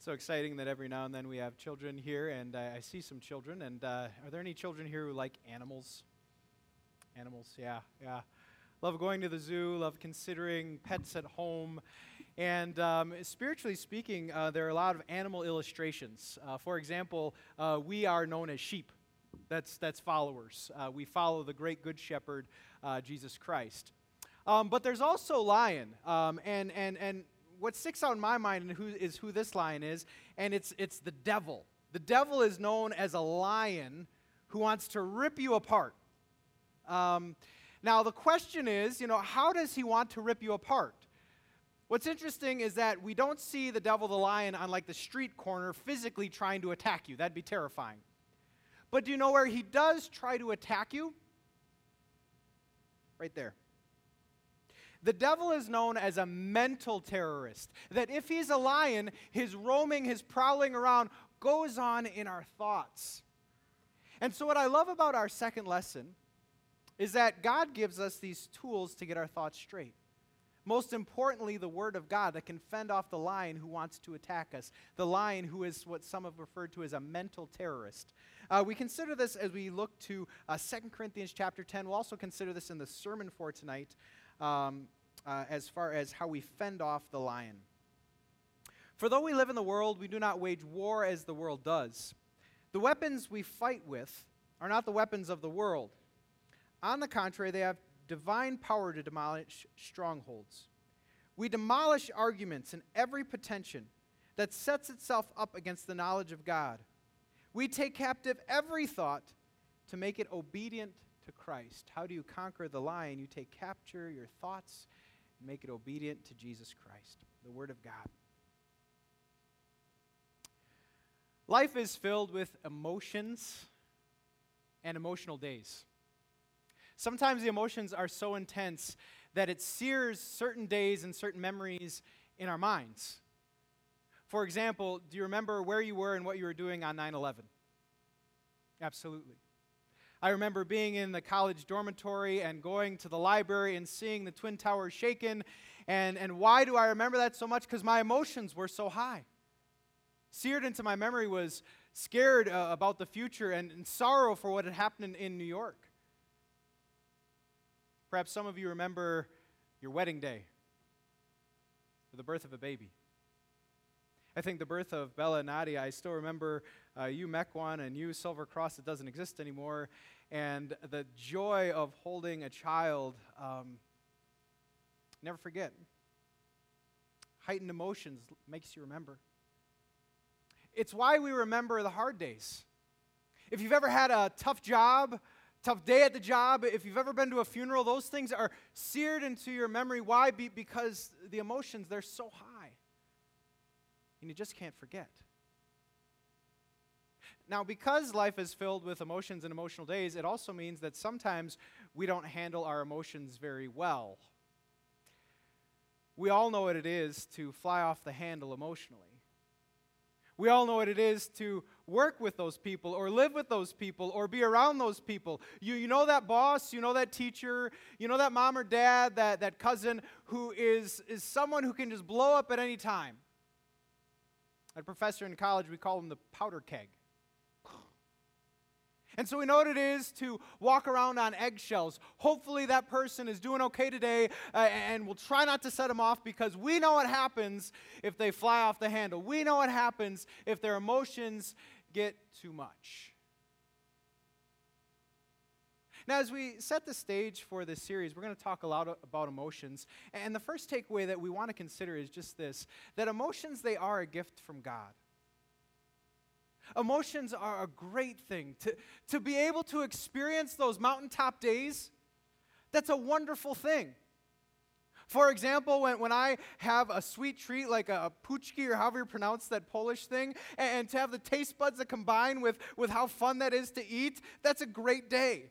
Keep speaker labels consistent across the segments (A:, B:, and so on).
A: so exciting that every now and then we have children here, and uh, I see some children. And uh, are there any children here who like animals? Animals, yeah, yeah. Love going to the zoo, love considering pets at home. And um, spiritually speaking, uh, there are a lot of animal illustrations. Uh, for example, uh, we are known as sheep. That's, that's followers. Uh, we follow the great good shepherd, Jesus Christ. Um, but there's also lion. Um, and, and, and what sticks out in my mind who, is who this lion is, and it's, it's the devil. The devil is known as a lion who wants to rip you apart. Um, now, the question is, you know, how does he want to rip you apart? What's interesting is that we don't see the devil, the lion, on like the street corner physically trying to attack you. That'd be terrifying. But do you know where he does try to attack you? Right there. The devil is known as a mental terrorist. That if he's a lion, his roaming, his prowling around goes on in our thoughts. And so, what I love about our second lesson is that God gives us these tools to get our thoughts straight. Most importantly, the Word of God that can fend off the lion who wants to attack us, the lion who is what some have referred to as a mental terrorist. Uh, we consider this as we look to uh, 2 Corinthians chapter 10. We'll also consider this in the sermon for tonight um, uh, as far as how we fend off the lion. For though we live in the world, we do not wage war as the world does. The weapons we fight with are not the weapons of the world. On the contrary, they have divine power to demolish strongholds. We demolish arguments and every pretension that sets itself up against the knowledge of God. We take captive every thought to make it obedient to Christ. How do you conquer the lion? You take capture your thoughts and make it obedient to Jesus Christ, the Word of God. Life is filled with emotions and emotional days. Sometimes the emotions are so intense that it sears certain days and certain memories in our minds. For example, do you remember where you were and what you were doing on 9 11? Absolutely. I remember being in the college dormitory and going to the library and seeing the Twin Towers shaken. And, and why do I remember that so much? Because my emotions were so high. Seared into my memory was scared uh, about the future and, and, sorrow for what had happened in, in New York. Perhaps some of you remember your wedding day or the birth of a baby. I think the birth of Bella and Nadia, I still remember uh, you, Mequon, and you, Silver Cross, it doesn't exist anymore. And the joy of holding a child, um, never forget. Heightened emotions makes you remember. It's why we remember the hard days. If you've ever had a tough job, tough day at the job, if you've ever been to a funeral, those things are seared into your memory. Why? Be- because the emotions, they're so high and you just can't forget. Now, because life is filled with emotions and emotional days, it also means that sometimes we don't handle our emotions very well. We all know what it is to fly off the handle emotionally. We all know what it is to work with those people or live with those people or be around those people. You, you know that boss, you know that teacher, you know that mom or dad, that, that cousin who is, is someone who can just blow up at any time a professor in college, we call him the powder keg. And so we know what it is to walk around on eggshells. Hopefully, that person is doing okay today, uh, and we'll try not to set them off because we know what happens if they fly off the handle. We know what happens if their emotions get too much. Now, as we set the stage for this series, we're going to talk a lot about emotions. And the first takeaway that we want to consider is just this that emotions, they are a gift from God. Emotions are a great thing. To, to be able to experience those mountaintop days, that's a wonderful thing. For example, when, when I have a sweet treat like a, a paczki or however you pronounce that Polish thing, and, and to have the taste buds that combine with, with how fun that is to eat, that's a great day.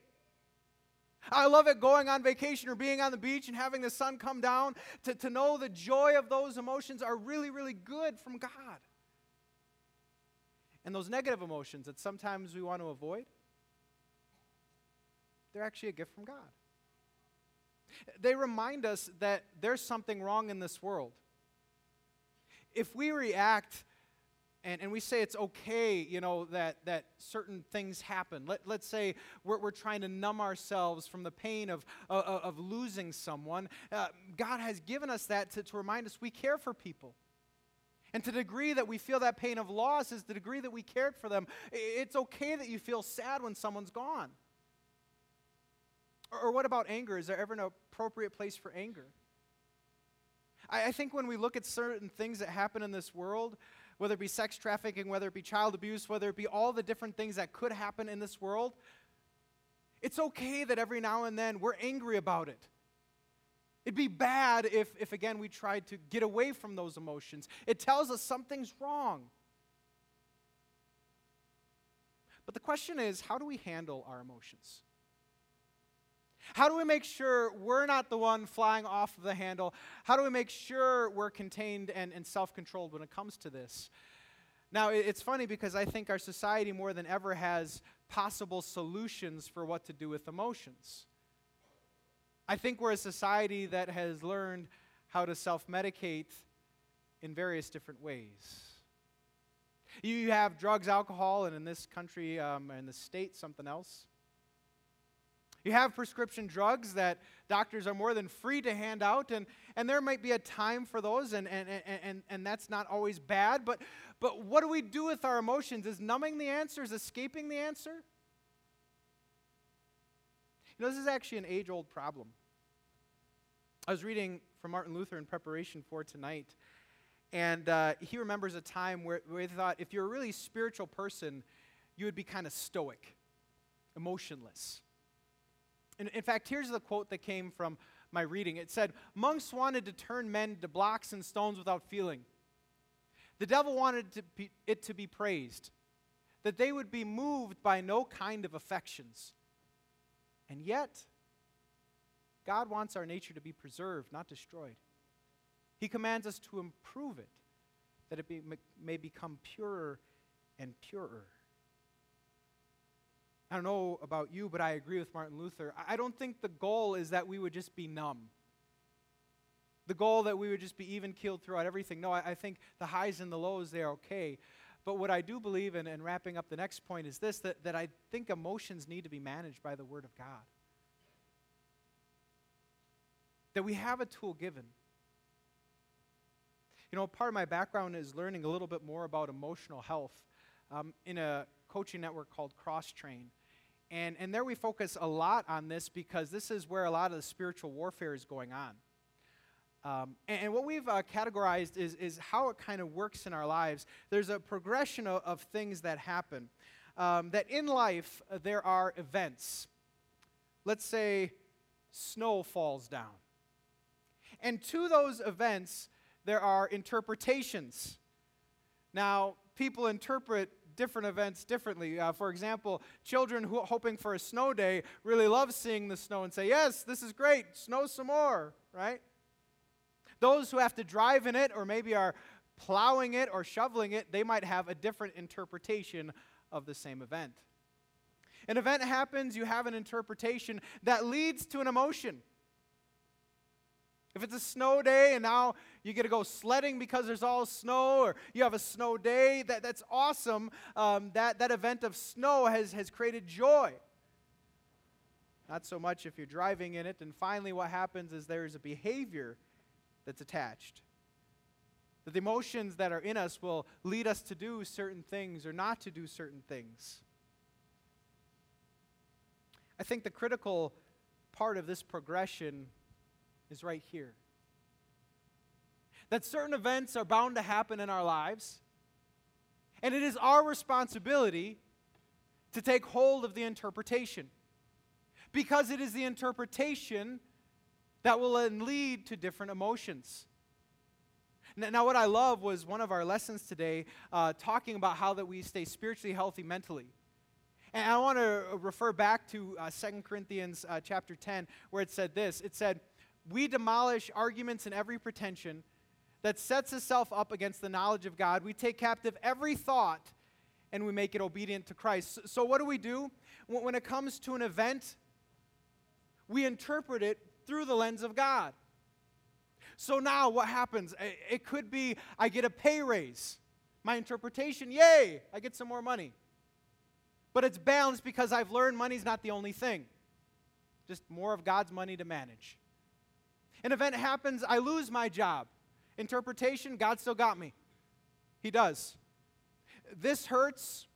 A: I love it going on vacation or being on the beach and having the sun come down to, to know the joy of those emotions are really, really good from God. And those negative emotions that sometimes we want to avoid, they're actually a gift from God. They remind us that there's something wrong in this world. If we react and, and we say it's okay, you know, that, that certain things happen. Let, let's say we're, we're trying to numb ourselves from the pain of, of, of losing someone. Uh, God has given us that to, to remind us we care for people. And to the degree that we feel that pain of loss is the degree that we cared for them. It's okay that you feel sad when someone's gone. Or, or what about anger? Is there ever an appropriate place for anger? I, I think when we look at certain things that happen in this world, whether it be sex trafficking, whether it be child abuse, whether it be all the different things that could happen in this world, it's okay that every now and then we're angry about it. It'd be bad if, if, again, we tried to get away from those emotions. It tells us something's wrong. But the question is how do we handle our emotions? How do we make sure we're not the one flying off the handle? How do we make sure we're contained and, and self controlled when it comes to this? Now, it's funny because I think our society more than ever has possible solutions for what to do with emotions. I think we're a society that has learned how to self medicate in various different ways. You have drugs, alcohol, and in this country, um, in the state, something else. You have prescription drugs that doctors are more than free to hand out, and, and there might be a time for those, and, and, and, and that's not always bad. But, but what do we do with our emotions? Is numbing the answer? Is escaping the answer? You know, this is actually an age old problem. I was reading from Martin Luther in preparation for tonight, and uh, he remembers a time where, where he thought if you're a really spiritual person, you would be kind of stoic, emotionless. In, in fact, here's the quote that came from my reading it said, Monks wanted to turn men to blocks and stones without feeling. The devil wanted to be, it to be praised, that they would be moved by no kind of affections. And yet, God wants our nature to be preserved, not destroyed. He commands us to improve it, that it be, may become purer and purer. I don't know about you, but I agree with Martin Luther. I don't think the goal is that we would just be numb. The goal that we would just be even keeled throughout everything. No, I, I, think the highs and the lows, they're okay. But what I do believe, in, and wrapping up the next point, is this that, that I think emotions need to be managed by the Word of God. That we have a tool given. You know, part of my background is learning a little bit more about emotional health um, in a coaching network called Cross Train. And, and there we focus a lot on this because this is where a lot of the spiritual warfare is going on. Um, and, and, what we've uh, categorized is, is how it kind of works in our lives. There's a progression of, of things that happen. Um, that in life, uh, there are events. Let's say snow falls down. And to those events, there are interpretations. Now, people interpret different events differently. Uh, for example, children who, hoping for a snow day really love seeing the snow and say, Yes, this is great, snow some more, right? Those who have to drive in it or maybe are plowing it or shoveling it, they might have a different interpretation of the same event. An event happens, you have an interpretation that leads to an emotion. If it's a snow day and now you get to go sledding because there's all snow, or you have a snow day, that, that's awesome. Um, that, that event of snow has, has created joy. Not so much if you're driving in it. And finally, what happens is there is a behavior that's attached. That the emotions that are in us will lead us to do certain things or not to do certain things. I think the critical part of this progression is right here. That certain events are bound to happen in our lives, and it is our responsibility to take hold of the interpretation. Because it is the interpretation that will then lead to different emotions. Now, what I love was one of our lessons today uh, talking about how that we stay spiritually healthy mentally. And I want to refer back to uh, 2 Corinthians uh, chapter 10, where it said this. It said, we demolish arguments and every pretension that sets itself up against the knowledge of God. We take captive every thought and we make it obedient to Christ. So, what do we do? When it comes to an event, we interpret it through the lens of God. So now what happens? It could be I get a pay raise. My interpretation, yay, I get some more money. But it's balanced because I've learned money's not the only thing, just more of God's money to manage. An event happens, I lose my job. Interpretation, God still got me. He does. This hurts.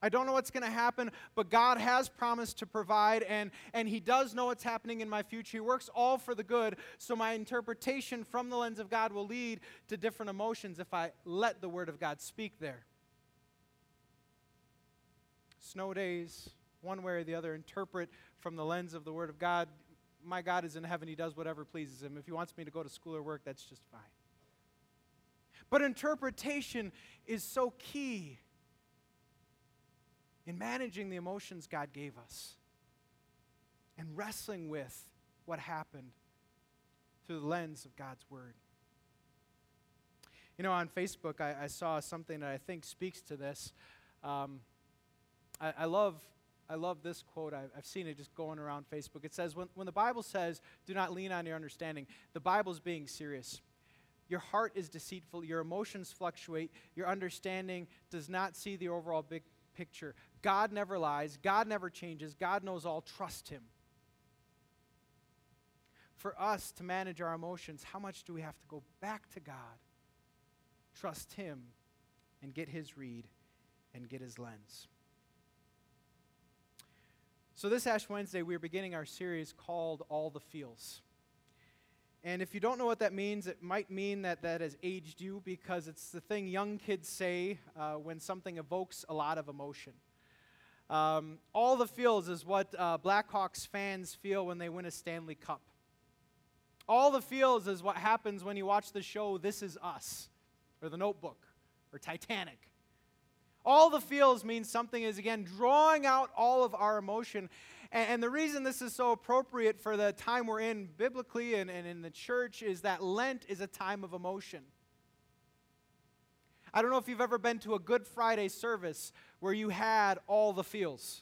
A: I don't know what's going to happen, but God has promised to provide, and, and He does know what's happening in my future. He works all for the good, so my interpretation from the lens of God will lead to different emotions if I let the Word of God speak there. Snow days, one way or the other, interpret from the lens of the Word of God. My God is in heaven, He does whatever pleases Him. If He wants me to go to school or work, that's just fine. But interpretation is so key in managing the emotions God gave us and wrestling with what happened through the lens of God's Word. You know, on Facebook, I, I saw something that I think speaks to this. Um, I, I, love, I love this quote. I've seen it just going around Facebook. It says, when, when the Bible says, do not lean on your understanding, the Bible's being serious. Your heart is deceitful, your emotions fluctuate, your understanding does not see the overall big picture. God never lies, God never changes, God knows all. Trust Him. For us to manage our emotions, how much do we have to go back to God, trust Him, and get His read and get His lens? So, this Ash Wednesday, we're beginning our series called All the Feels. And if you don't know what that means, it might mean that that has aged you because it's the thing young kids say uh, when something evokes a lot of emotion. Um, all the feels is what uh, Blackhawks fans feel when they win a Stanley Cup. All the feels is what happens when you watch the show This Is Us, or The Notebook, or Titanic. All the feels means something is, again, drawing out all of our emotion. And, the reason this is so appropriate for the time we're in biblically and in the church is that Lent is a time of emotion. I don't know if you've ever been to a Good Friday service where you had all the feels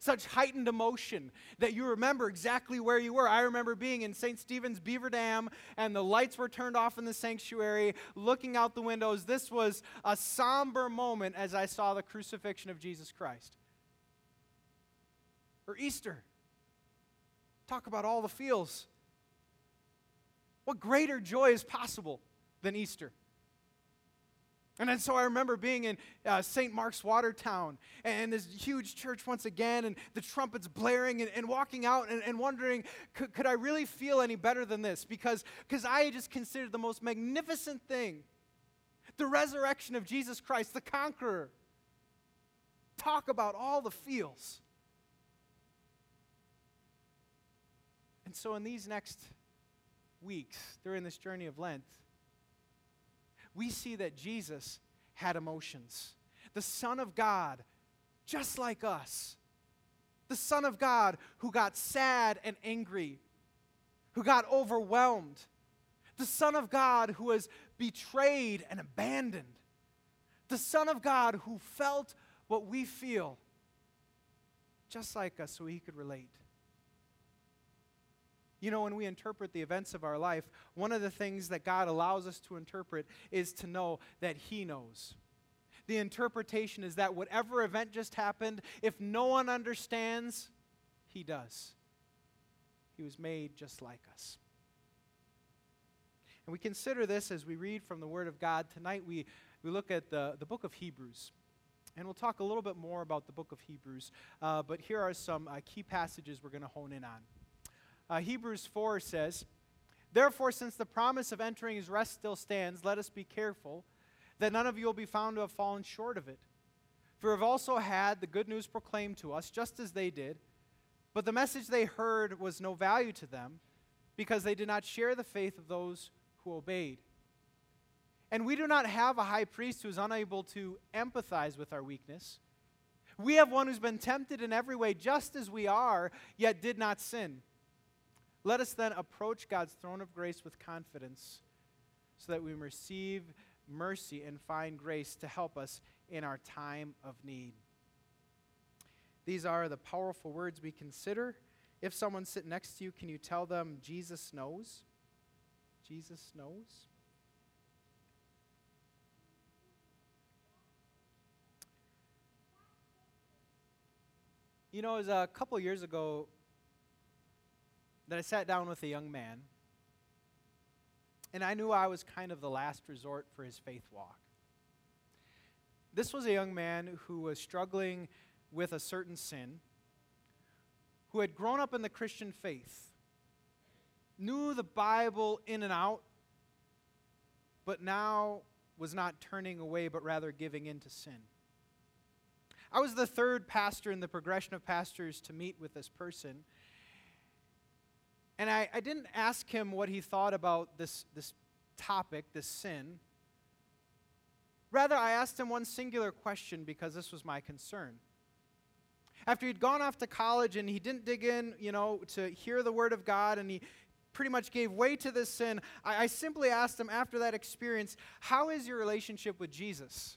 A: such heightened emotion that you remember exactly where you were. I remember being in St. Stephen's Beaver Dam and the lights were turned off in the sanctuary, looking out the windows. This was a somber moment as I saw the crucifixion of Jesus Christ. Or Easter. Talk about all the feels. What greater joy is possible than Easter? And then so I remember being in uh, St. Mark's Watertown and this huge church once again, and the trumpets blaring, and, and walking out and, and wondering, could, could I really feel any better than this? Because because I just considered the most magnificent thing the resurrection of Jesus Christ, the conqueror. Talk about all the feels. And so, in these next weeks, during this journey of Lent, we see that Jesus had emotions. The Son of God, just like us. The Son of God who got sad and angry, who got overwhelmed. The Son of God who was betrayed and abandoned. The Son of God who felt what we feel, just like us, so he could relate. You know, when we interpret the events of our life, one of the things that God allows us to interpret is to know that He knows. The interpretation is that whatever event just happened, if no one understands, He does. He was made just like us. And we consider this as we read from the Word of God. Tonight we, we look at the, the book of Hebrews. And we'll talk a little bit more about the book of Hebrews. Uh, but here are some uh, key passages we're going to hone in on. Uh, Hebrews 4 says, Therefore, since the promise of entering his rest still stands, let us be careful that none of you will be found to have fallen short of it. For we've also had the good news proclaimed to us, just as they did, but the message they heard was no value to them because they did not share the faith of those who obeyed. And we do not have a high priest who is unable to empathize with our weakness. We have one who's been tempted in every way, just as we are, yet did not sin. Let us then approach God's throne of grace with confidence so that we receive mercy and find grace to help us in our time of need. These are the powerful words we consider. If someone sitting next to you, can you tell them Jesus knows? Jesus knows? You know, it was a couple years ago, that I sat down with a young man, and I knew I was kind of the last resort for his faith walk. This was a young man who was struggling with a certain sin, who had grown up in the Christian faith, knew the Bible in and out, but now was not turning away, but rather giving in to sin. I was the third pastor in the progression of pastors to meet with this person. And I, I didn't ask him what he thought about this, this topic, this sin. Rather, I asked him one singular question because this was my concern. After he'd gone off to college and he didn't dig in, you know, to hear the word of God and he pretty much gave way to this sin, I, I simply asked him after that experience, How is your relationship with Jesus?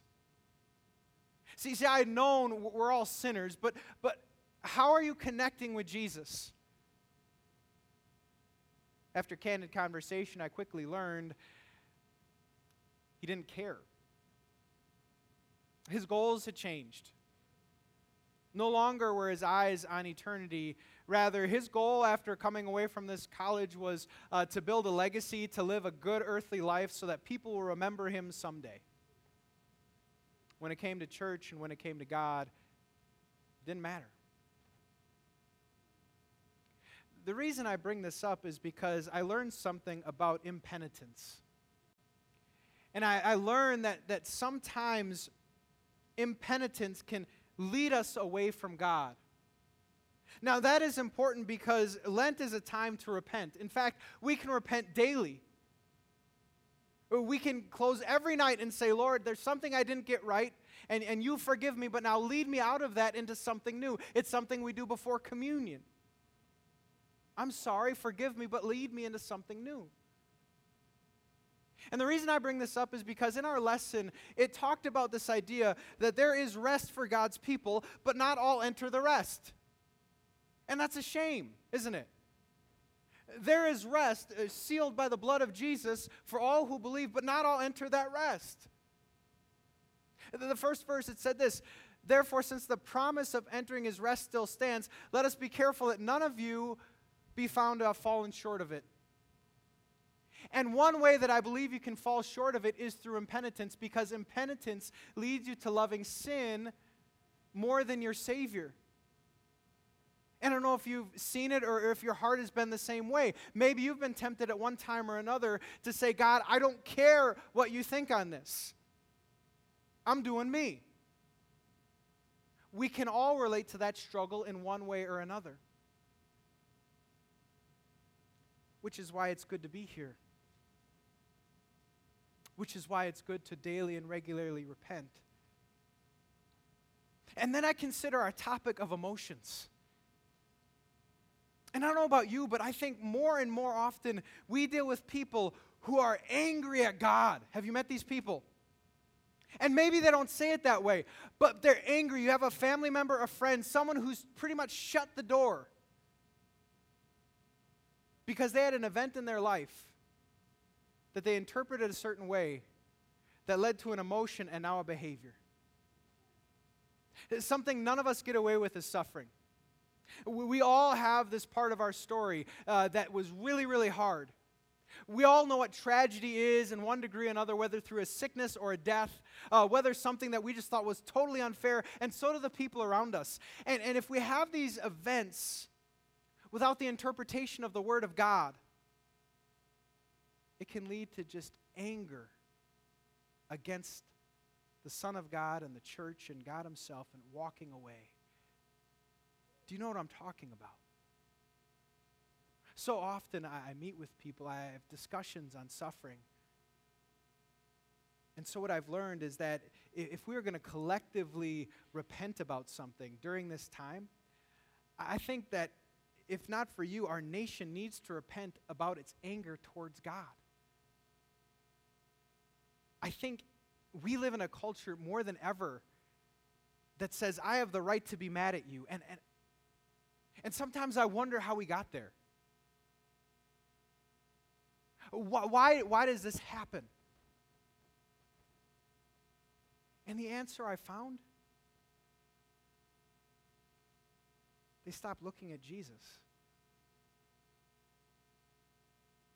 A: See, see, I had known we're all sinners, but, but how are you connecting with Jesus? After candid conversation, I quickly learned he didn't care. His goals had changed. No longer were his eyes on eternity. Rather, his goal after coming away from this college was uh, to build a legacy, to live a good earthly life so that people will remember him someday when it came to church and when it came to God, didn't matter. The reason I bring this up is because I learned something about impenitence. And I, I learned that, that sometimes impenitence can lead us away from God. Now, that is important because Lent is a time to repent. In fact, we can repent daily. We can close every night and say, Lord, there's something I didn't get right, and, and you forgive me, but now lead me out of that into something new. It's something we do before communion. I'm sorry, forgive me, but lead me into something new. And the reason I bring this up is because in our lesson, it talked about this idea that there is rest for God's people, but not all enter the rest. And that's a shame, isn't it? There is rest uh, sealed by the blood of Jesus for all who believe, but not all enter that rest. The first verse it said this Therefore, since the promise of entering his rest still stands, let us be careful that none of you be found to have fallen short of it. And one way that I believe you can fall short of it is through impenitence, because impenitence leads you to loving sin more than your Savior. I don't know if you've seen it or if your heart has been the same way. Maybe you've been tempted at one time or another to say, God, I don't care what you think on this. I'm doing me. We can all relate to that struggle in one way or another. Which is why it's good to be here. Which is why it's good to daily and regularly repent. And then I consider our topic of emotions. And I don't know about you, but I think more and more often we deal with people who are angry at God. Have you met these people? And maybe they don't say it that way, but they're angry. You have a family member, a friend, someone who's pretty much shut the door because they had an event in their life that they interpreted a certain way that led to an emotion and now a behavior. Something none of us get away with is suffering. We all have this part of our story uh, that was really, really hard. We all know what tragedy is in one degree or another, whether through a sickness or a death, uh, whether something that we just thought was totally unfair, and so do the people around us. And, and if we have these events without the interpretation of the Word of God, it can lead to just anger against the Son of God and the church and God Himself and walking away. Do you know what I'm talking about? So often I, I meet with people, I have discussions on suffering. And so, what I've learned is that if we are going to collectively repent about something during this time, I think that if not for you, our nation needs to repent about its anger towards God. I think we live in a culture more than ever that says, I have the right to be mad at you. And, and, and sometimes I wonder how we got there. Why, why, why does this happen? And the answer I found They stopped looking at Jesus.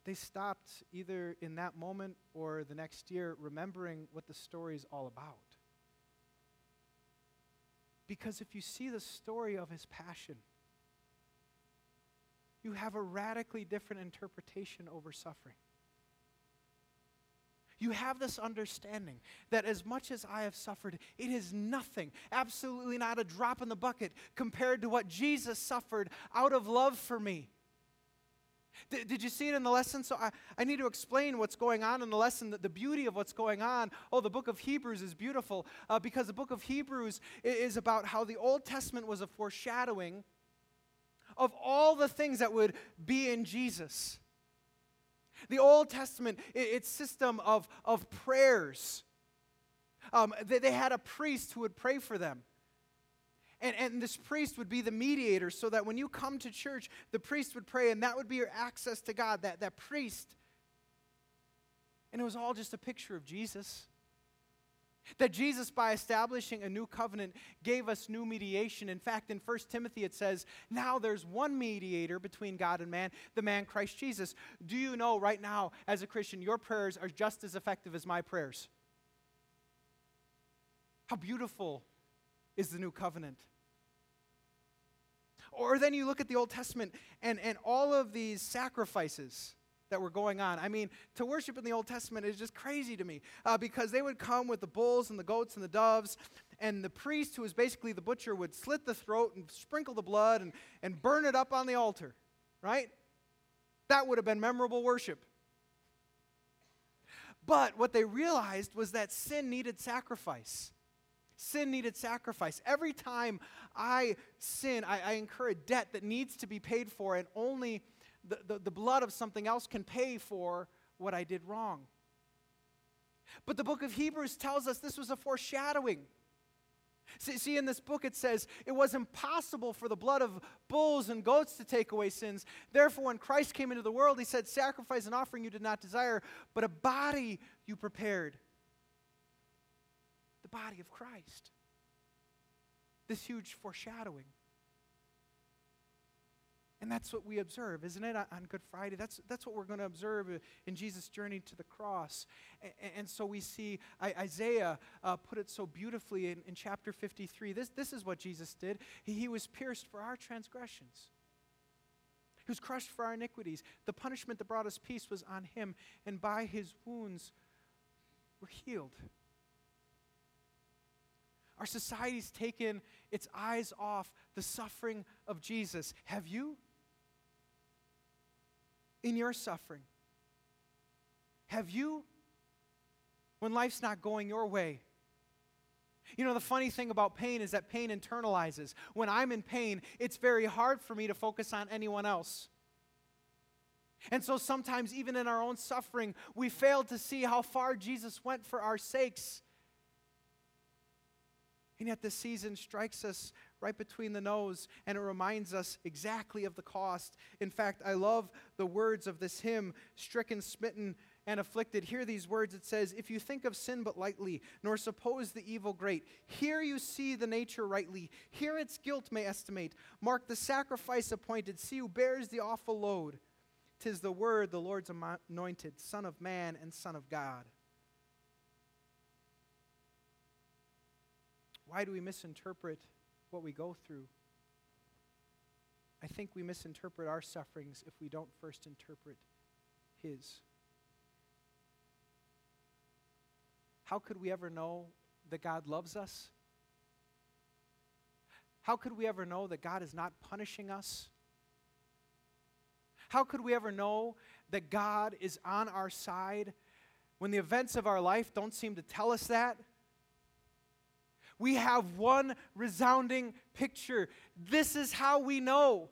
A: They stopped either in that moment or the next year remembering what the story is all about. Because if you see the story of his passion, you have a radically different interpretation over suffering. You have this understanding that as much as I have suffered, it is nothing, absolutely not a drop in the bucket compared to what Jesus suffered out of love for me. Did, did you see it in the lesson? So I, I need to explain what's going on in the lesson, the, the beauty of what's going on. Oh, the book of Hebrews is beautiful uh, because the book of Hebrews is about how the Old Testament was a foreshadowing of all the things that would be in Jesus. The Old Testament, its system of, of prayers. Um, they, they had a priest who would pray for them. And, and this priest would be the mediator so that when you come to church, the priest would pray, and that would be your access to God, that, that priest. And it was all just a picture of Jesus. That Jesus, by establishing a new covenant, gave us new mediation. In fact, in 1 Timothy it says, Now there's one mediator between God and man, the man Christ Jesus. Do you know right now, as a Christian, your prayers are just as effective as my prayers? How beautiful is the new covenant. Or then you look at the Old Testament and, and all of these sacrifices that were going on. I mean, to worship in the Old Testament is just crazy to me uh, because they would come with the bulls and the goats and the doves, and the priest, who was basically the butcher, would slit the throat and sprinkle the blood and, and burn it up on the altar, right? That would have been memorable worship. But what they realized was that sin needed sacrifice. Sin needed sacrifice. Every time I sin, I, I incur a debt that needs to be paid for, and only the, the, blood of something else can pay for what I did wrong. But the book of Hebrews tells us this was a foreshadowing. See, see, in this book it says it was impossible for the blood of bulls and goats to take away sins. Therefore, when Christ came into the world, he said, Sacrifice and offering you did not desire, but a body you prepared the body of Christ. This huge foreshadowing. And that's what we observe, isn't it, on Good Friday? That's, that's what we're going to observe in Jesus' journey to the cross. And, and so we see Isaiah uh, put it so beautifully in, in chapter 53. This, this is what Jesus did. He, he was pierced for our transgressions, he was crushed for our iniquities. The punishment that brought us peace was on him, and by his wounds we're healed. Our society's taken its eyes off the suffering of Jesus. Have you? In your suffering? Have you? When life's not going your way? You know, the funny thing about pain is that pain internalizes. When I'm in pain, it's very hard for me to focus on anyone else. And so sometimes, even in our own suffering, we fail to see how far Jesus went for our sakes. And yet, this season strikes us right between the nose and it reminds us exactly of the cost. In fact, I love the words of this hymn, Stricken, Smitten, and Afflicted. Hear these words it says, If you think of sin but lightly, nor suppose the evil great, here you see the nature rightly, here its guilt may estimate. Mark the sacrifice appointed, see who bears the awful load. Tis the word, the Lord's anointed, Son of man and Son of God. Why do we misinterpret what we go through? I think we misinterpret our sufferings if we don't first interpret His. How could we ever know that God loves us? How could we ever know that God is not punishing us? How could we ever know that God is on our side when the events of our life don't seem to tell us that? We have one resounding picture. This is how we know.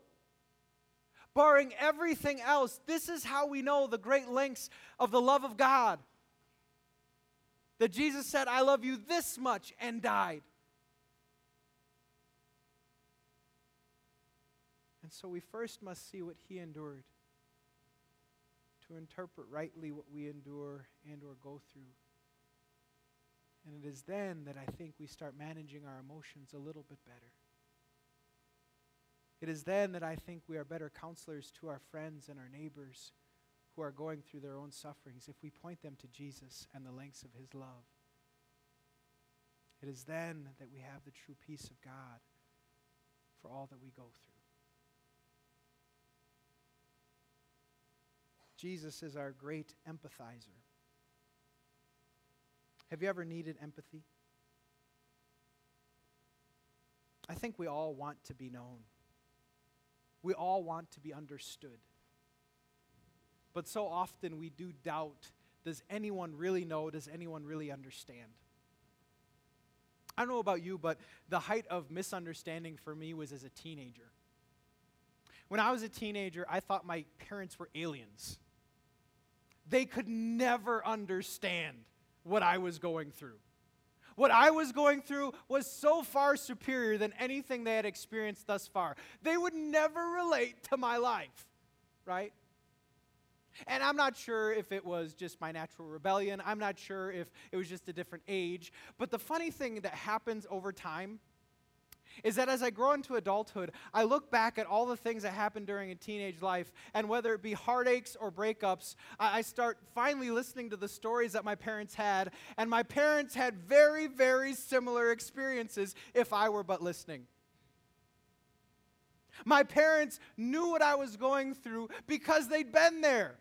A: Barring everything else, this is how we know the great lengths of the love of God. That Jesus said, I love you this much, and died. And so we first must see what he endured to interpret rightly what we endure and or go through. And it is then that I think we start managing our emotions a little bit better. It is then that I think we are better counselors to our friends and our neighbors who are going through their own sufferings if we point them to Jesus and the lengths of his love. It is then that we have the true peace of God for all that we go through. Jesus is our great empathizer. Have you ever needed empathy? I think we all want to be known. We all want to be understood. But so often we do doubt does anyone really know? Does anyone really understand? I don't know about you, but the height of misunderstanding for me was as a teenager. When I was a teenager, I thought my parents were aliens. They could never understand what I was going through. What I was going through was so far superior than anything they had experienced thus far. They would never relate to my life, right? And I'm not sure if it was just my natural rebellion. I'm not sure if it was just a different age. But the funny thing that happens over time is that as I grow into adulthood, I look back at all the things that happened during a teenage life, and whether it be heartaches or breakups, I start finally listening to the stories that my parents had, and my parents had very, very similar experiences if I were but listening. My parents knew what I was going through because they'd been there.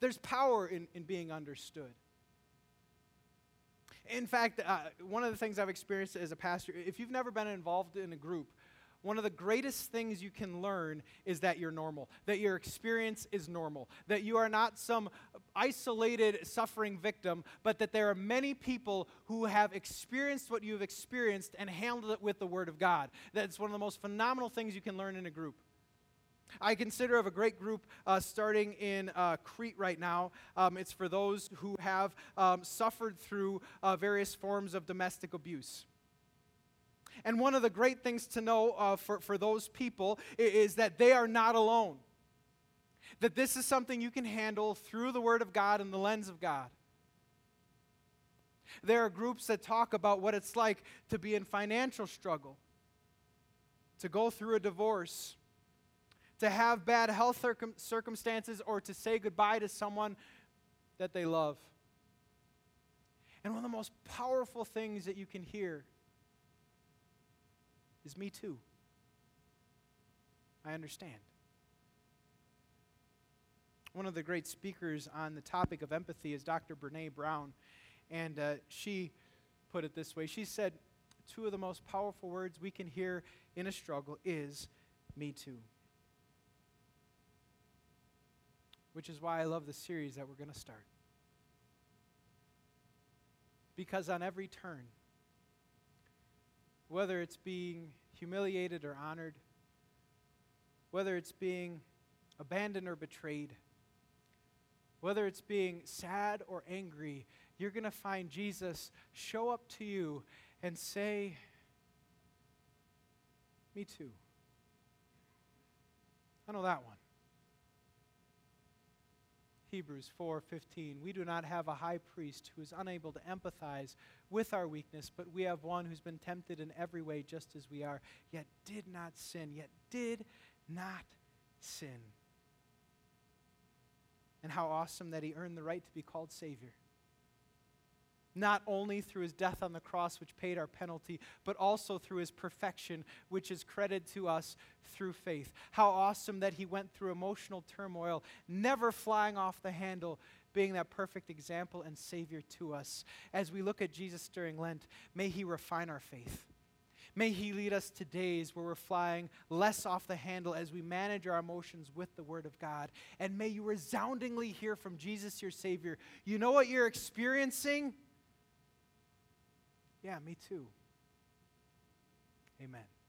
A: There's power in, in being understood. In fact, uh, one of the things I've experienced as a pastor, if you've never been involved in a group, one of the greatest things you can learn is that you're normal, that your experience is normal, that you are not some isolated suffering victim, but that there are many people who have experienced what you've experienced and handled it with the Word of God. That's one of the most phenomenal things you can learn in a group. I consider of a great group uh, starting in uh, Crete right now. Um, it's for those who have um, suffered through uh, various forms of domestic abuse. And one of the great things to know uh, for, for those people is, is that they are not alone. That this is something you can handle through the Word of God and the lens of God. There are groups that talk about what it's like to be in financial struggle, to go through a divorce, to have bad health circum- circumstances, or to say goodbye to someone that they love. And one of the most powerful things that you can hear is me too. I understand. One of the great speakers on the topic of empathy is Dr. Brene Brown. And uh, she put it this way She said, Two of the most powerful words we can hear in a struggle is me too. Which is why I love the series that we're going to start. Because on every turn, whether it's being humiliated or honored, whether it's being abandoned or betrayed, whether it's being sad or angry, you're going to find Jesus show up to you and say, Me too. I know that one. Hebrews 4:15 We do not have a high priest who is unable to empathize with our weakness but we have one who's been tempted in every way just as we are yet did not sin yet did not sin. And how awesome that he earned the right to be called savior not only through his death on the cross, which paid our penalty, but also through his perfection, which is credited to us through faith. How awesome that he went through emotional turmoil, never flying off the handle, being that perfect example and Savior to us. As we look at Jesus during Lent, may he refine our faith. May He lead us to days where we're flying less off the handle as we manage our emotions with the Word of God. And may you resoundingly hear from Jesus, your Savior. You know what you're experiencing? Yeah, me too. Amen.